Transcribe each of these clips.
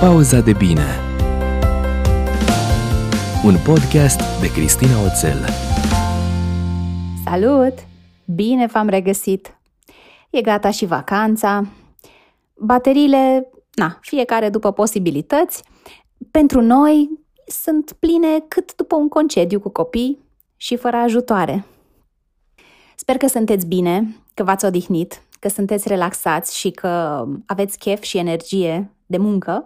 Pauza de bine Un podcast de Cristina Oțel Salut! Bine v-am regăsit! E gata și vacanța. Bateriile, na, fiecare după posibilități. Pentru noi sunt pline cât după un concediu cu copii și fără ajutoare. Sper că sunteți bine, că v-ați odihnit, că sunteți relaxați și că aveți chef și energie de muncă.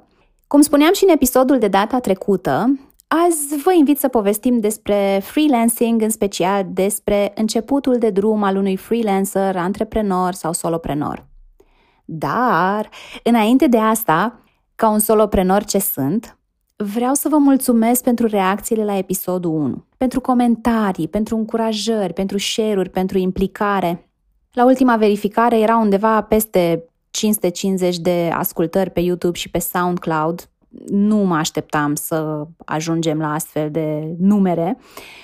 Cum spuneam și în episodul de data trecută, azi vă invit să povestim despre freelancing, în special despre începutul de drum al unui freelancer, antreprenor sau soloprenor. Dar, înainte de asta, ca un soloprenor ce sunt, vreau să vă mulțumesc pentru reacțiile la episodul 1, pentru comentarii, pentru încurajări, pentru share-uri, pentru implicare. La ultima verificare era undeva peste 550 de ascultări pe YouTube și pe SoundCloud. Nu mă așteptam să ajungem la astfel de numere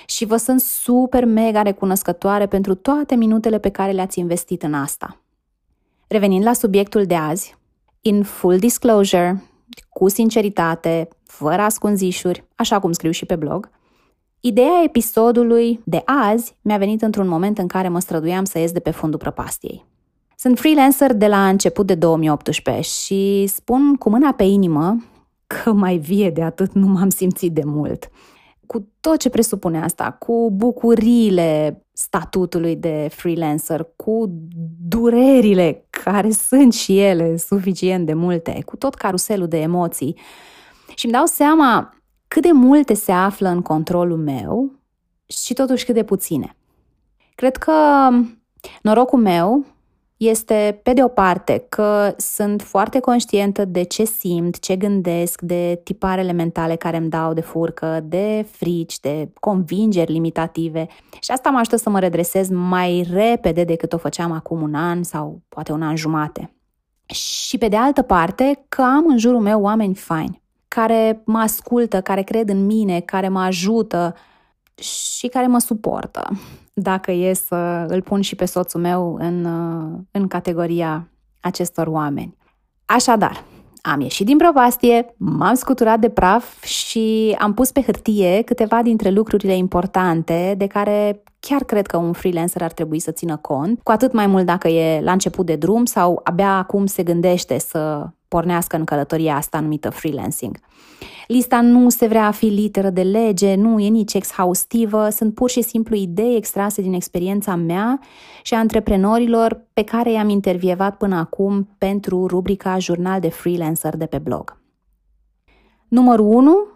și vă sunt super mega recunoscătoare pentru toate minutele pe care le-ați investit în asta. Revenind la subiectul de azi, in full disclosure, cu sinceritate, fără ascunzișuri, așa cum scriu și pe blog, ideea episodului de azi mi-a venit într-un moment în care mă străduiam să ies de pe fundul prăpastiei. Sunt freelancer de la început de 2018 și spun cu mâna pe inimă că mai vie de atât nu m-am simțit de mult. Cu tot ce presupune asta, cu bucuriile statutului de freelancer, cu durerile care sunt și ele suficient de multe, cu tot caruselul de emoții. Și îmi dau seama cât de multe se află în controlul meu și totuși cât de puține. Cred că norocul meu este, pe de o parte, că sunt foarte conștientă de ce simt, ce gândesc, de tiparele mentale care îmi dau de furcă, de frici, de convingeri limitative și asta mă ajută să mă redresez mai repede decât o făceam acum un an sau poate un an jumate. Și pe de altă parte, că am în jurul meu oameni faini, care mă ascultă, care cred în mine, care mă ajută și care mă suportă dacă e să îl pun și pe soțul meu în, uh, în categoria acestor oameni. Așadar, am ieșit din prăpastie, m-am scuturat de praf și am pus pe hârtie câteva dintre lucrurile importante de care chiar cred că un freelancer ar trebui să țină cont, cu atât mai mult dacă e la început de drum sau abia acum se gândește să pornească în călătoria asta numită freelancing. Lista nu se vrea a fi literă de lege, nu e nici exhaustivă, sunt pur și simplu idei extrase din experiența mea și a antreprenorilor pe care i-am intervievat până acum pentru rubrica Jurnal de Freelancer de pe blog. Numărul 1.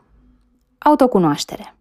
Autocunoaștere.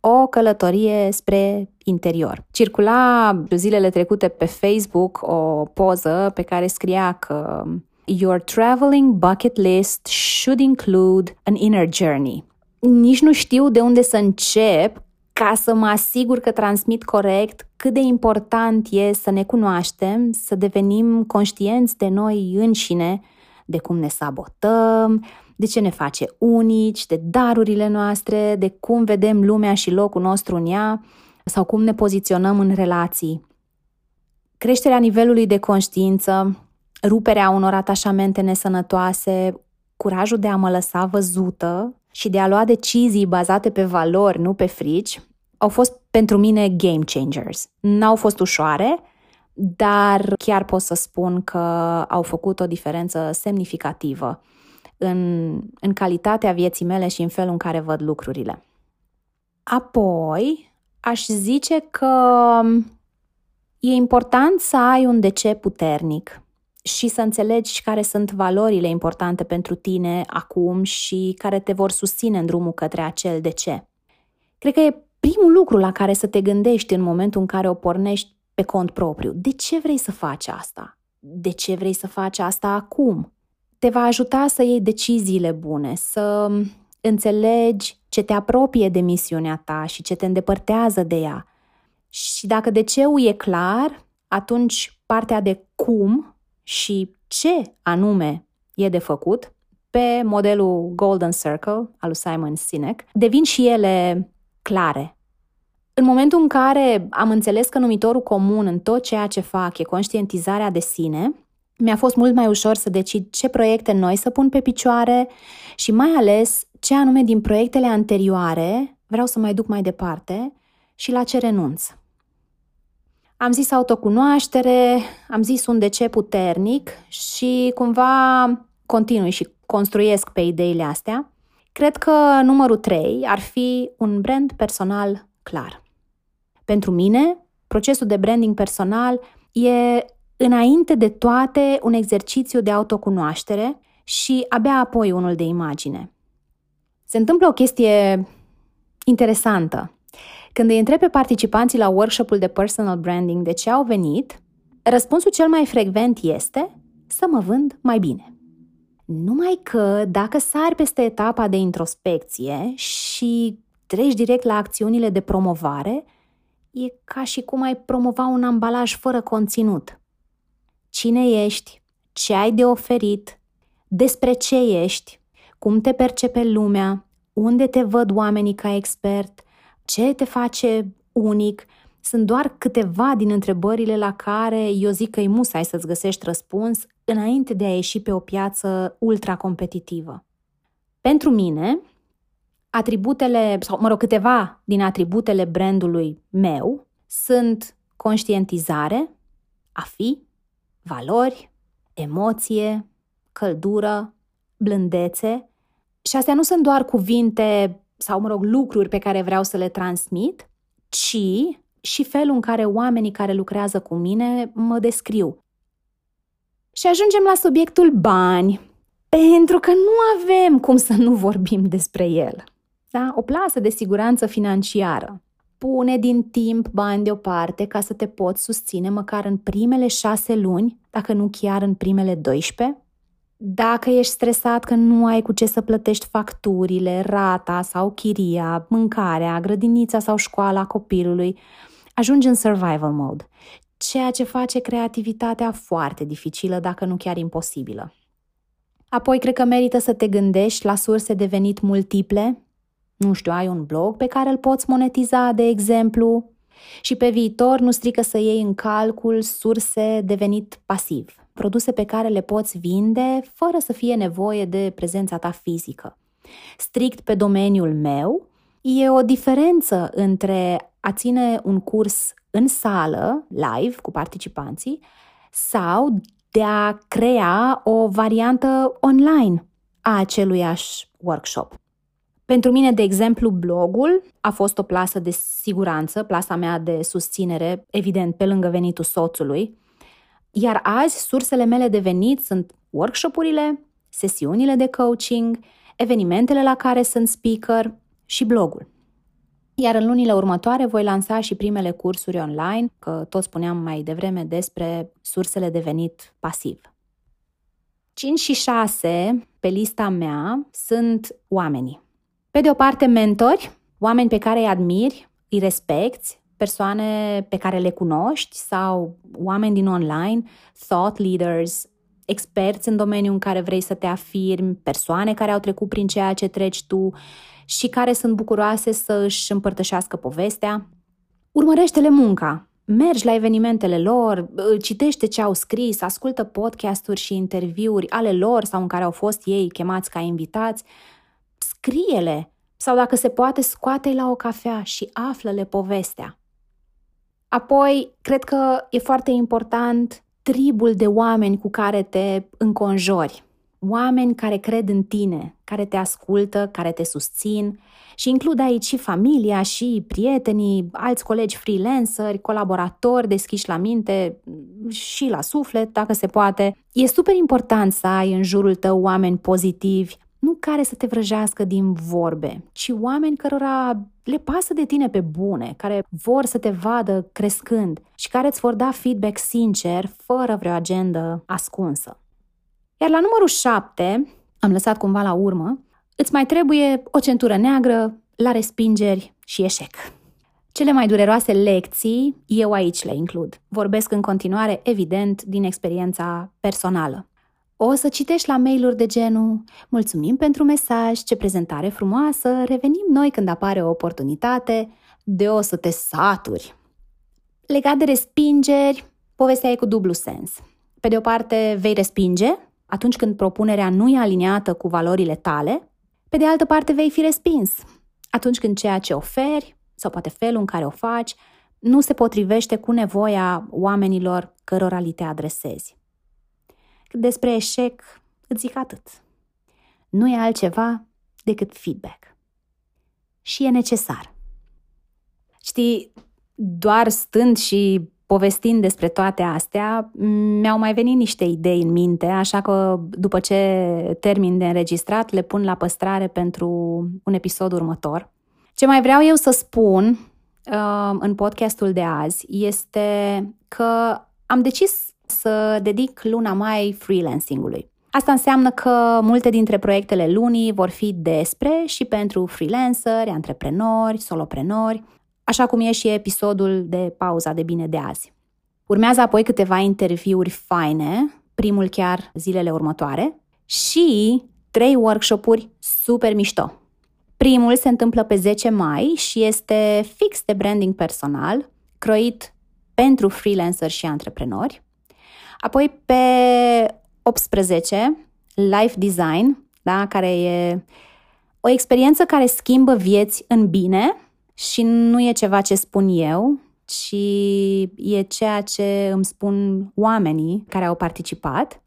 O călătorie spre interior. Circula zilele trecute pe Facebook o poză pe care scria că Your traveling bucket list should include an inner journey. Nici nu știu de unde să încep ca să mă asigur că transmit corect cât de important e să ne cunoaștem, să devenim conștienți de noi înșine, de cum ne sabotăm, de ce ne face unici, de darurile noastre, de cum vedem lumea și locul nostru în ea sau cum ne poziționăm în relații. Creșterea nivelului de conștiință ruperea unor atașamente nesănătoase, curajul de a mă lăsa văzută și de a lua decizii bazate pe valori, nu pe frici, au fost pentru mine game changers. N-au fost ușoare, dar chiar pot să spun că au făcut o diferență semnificativă în, în calitatea vieții mele și în felul în care văd lucrurile. Apoi, aș zice că e important să ai un de ce puternic și să înțelegi care sunt valorile importante pentru tine acum și care te vor susține în drumul către acel de ce. Cred că e primul lucru la care să te gândești în momentul în care o pornești pe cont propriu. De ce vrei să faci asta? De ce vrei să faci asta acum? Te va ajuta să iei deciziile bune, să înțelegi ce te apropie de misiunea ta și ce te îndepărtează de ea. Și dacă de ce e clar, atunci partea de cum și ce anume e de făcut pe modelul Golden Circle al lui Simon Sinek, devin și ele clare. În momentul în care am înțeles că numitorul comun în tot ceea ce fac e conștientizarea de sine, mi-a fost mult mai ușor să decid ce proiecte noi să pun pe picioare și mai ales ce anume din proiectele anterioare vreau să mai duc mai departe și la ce renunț. Am zis autocunoaștere, am zis un de ce puternic și cumva continui și construiesc pe ideile astea. Cred că numărul 3 ar fi un brand personal clar. Pentru mine, procesul de branding personal e înainte de toate un exercițiu de autocunoaștere și abia apoi unul de imagine. Se întâmplă o chestie interesantă. Când îi întreb pe participanții la workshopul de personal branding de ce au venit, răspunsul cel mai frecvent este să mă vând mai bine. Numai că dacă sari peste etapa de introspecție și treci direct la acțiunile de promovare, e ca și cum ai promova un ambalaj fără conținut. Cine ești? Ce ai de oferit? Despre ce ești? Cum te percepe lumea? Unde te văd oamenii ca expert? Ce te face unic? Sunt doar câteva din întrebările la care eu zic că e musai să-ți găsești răspuns înainte de a ieși pe o piață ultra-competitivă. Pentru mine, atributele, sau mă rog, câteva din atributele brandului meu sunt conștientizare, a fi, valori, emoție, căldură, blândețe. Și astea nu sunt doar cuvinte sau, mă rog, lucruri pe care vreau să le transmit, ci și felul în care oamenii care lucrează cu mine mă descriu. Și ajungem la subiectul bani, pentru că nu avem cum să nu vorbim despre el. Da? O plasă de siguranță financiară. Pune din timp bani deoparte ca să te poți susține măcar în primele șase luni, dacă nu chiar în primele 12. Dacă ești stresat că nu ai cu ce să plătești facturile, rata sau chiria, mâncarea, grădinița sau școala copilului, ajungi în survival mode, ceea ce face creativitatea foarte dificilă, dacă nu chiar imposibilă. Apoi, cred că merită să te gândești la surse de venit multiple. Nu știu, ai un blog pe care îl poți monetiza, de exemplu, și pe viitor nu strică să iei în calcul surse de venit pasiv, produse pe care le poți vinde fără să fie nevoie de prezența ta fizică. Strict pe domeniul meu, e o diferență între a ține un curs în sală, live, cu participanții, sau de a crea o variantă online a aceluiași workshop. Pentru mine, de exemplu, blogul a fost o plasă de siguranță, plasa mea de susținere, evident, pe lângă venitul soțului. Iar azi, sursele mele de venit sunt workshopurile, sesiunile de coaching, evenimentele la care sunt speaker și blogul. Iar în lunile următoare voi lansa și primele cursuri online, că tot spuneam mai devreme despre sursele de venit pasiv. 5 și 6 pe lista mea sunt oamenii. Pe de o parte, mentori, oameni pe care îi admiri, îi respecti, persoane pe care le cunoști sau oameni din online, thought leaders, experți în domeniul în care vrei să te afirmi, persoane care au trecut prin ceea ce treci tu și care sunt bucuroase să își împărtășească povestea. Urmărește-le munca, mergi la evenimentele lor, citește ce au scris, ascultă podcasturi și interviuri ale lor sau în care au fost ei chemați ca invitați, scrie-le sau dacă se poate scoate la o cafea și află-le povestea. Apoi, cred că e foarte important tribul de oameni cu care te înconjori oameni care cred în tine, care te ascultă, care te susțin și includ aici și familia, și prietenii, alți colegi freelanceri, colaboratori deschiși la minte și la suflet, dacă se poate. E super important să ai în jurul tău oameni pozitivi, nu care să te vrăjească din vorbe, ci oameni cărora le pasă de tine pe bune, care vor să te vadă crescând și care îți vor da feedback sincer, fără vreo agendă ascunsă. Iar la numărul 7, am lăsat cumva la urmă, îți mai trebuie o centură neagră la respingeri și eșec. Cele mai dureroase lecții, eu aici le includ. Vorbesc în continuare, evident, din experiența personală. O să citești la mail-uri de genul Mulțumim pentru mesaj, ce prezentare frumoasă, revenim noi când apare o oportunitate, de o să te saturi. Legat de respingeri, povestea e cu dublu sens. Pe de o parte, vei respinge atunci când propunerea nu e aliniată cu valorile tale, pe de altă parte vei fi respins atunci când ceea ce oferi sau poate felul în care o faci nu se potrivește cu nevoia oamenilor cărora li te adresezi. Despre eșec îți zic atât. Nu e altceva decât feedback. Și e necesar. Știi, doar stând și povestind despre toate astea, mi-au mai venit niște idei în minte, așa că după ce termin de înregistrat, le pun la păstrare pentru un episod următor. Ce mai vreau eu să spun uh, în podcastul de azi este că am decis să dedic luna mai freelancing-ului. Asta înseamnă că multe dintre proiectele lunii vor fi despre și pentru freelanceri, antreprenori, soloprenori, așa cum e și episodul de pauza de bine de azi. Urmează apoi câteva interviuri faine, primul chiar zilele următoare, și trei workshopuri super mișto. Primul se întâmplă pe 10 mai și este fix de branding personal, croit pentru freelancer și antreprenori. Apoi pe 18, Life Design, da, care e o experiență care schimbă vieți în bine și nu e ceva ce spun eu, ci e ceea ce îmi spun oamenii care au participat.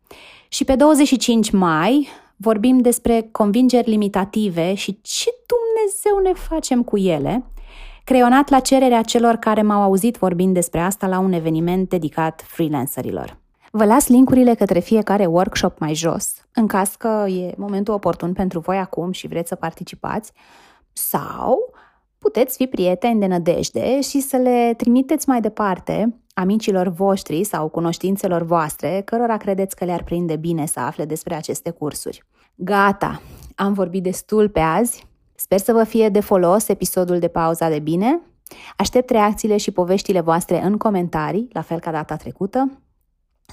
Și pe 25 mai vorbim despre convingeri limitative și ce Dumnezeu ne facem cu ele, creionat la cererea celor care m-au auzit vorbind despre asta la un eveniment dedicat freelancerilor. Vă las linkurile către fiecare workshop mai jos, în caz că e momentul oportun pentru voi acum și vreți să participați, sau puteți fi prieteni de nădejde și să le trimiteți mai departe amicilor voștri sau cunoștințelor voastre, cărora credeți că le-ar prinde bine să afle despre aceste cursuri. Gata, am vorbit destul pe azi. Sper să vă fie de folos episodul de pauza de bine. Aștept reacțiile și poveștile voastre în comentarii, la fel ca data trecută.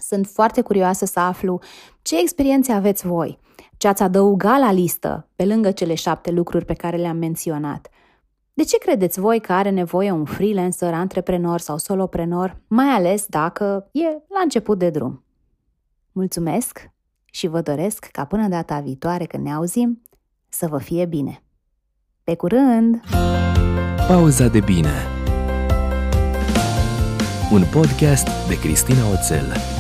Sunt foarte curioasă să aflu ce experiențe aveți voi, ce ați adăugat la listă, pe lângă cele șapte lucruri pe care le-am menționat. De ce credeți voi că are nevoie un freelancer, antreprenor sau soloprenor, mai ales dacă e la început de drum? Mulțumesc și vă doresc ca până data viitoare când ne auzim să vă fie bine. Pe curând! Pauza de bine Un podcast de Cristina Oțel